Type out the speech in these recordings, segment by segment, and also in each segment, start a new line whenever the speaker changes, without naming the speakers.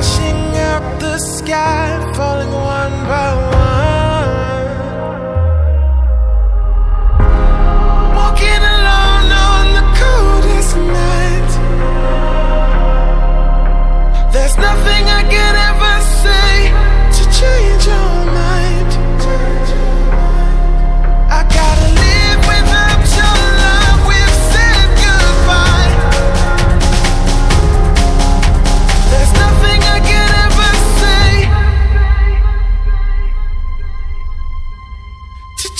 crashing out the sky, falling one by one.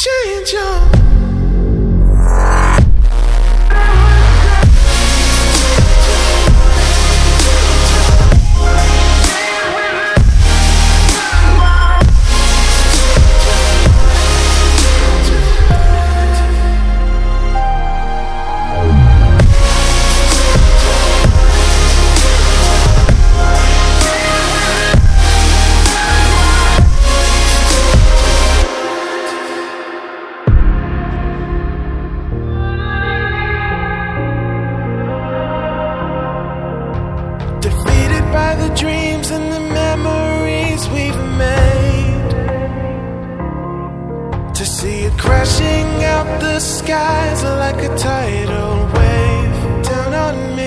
Change your. the dreams and the memories we've made. To see it crashing out the skies like a tidal wave down on me.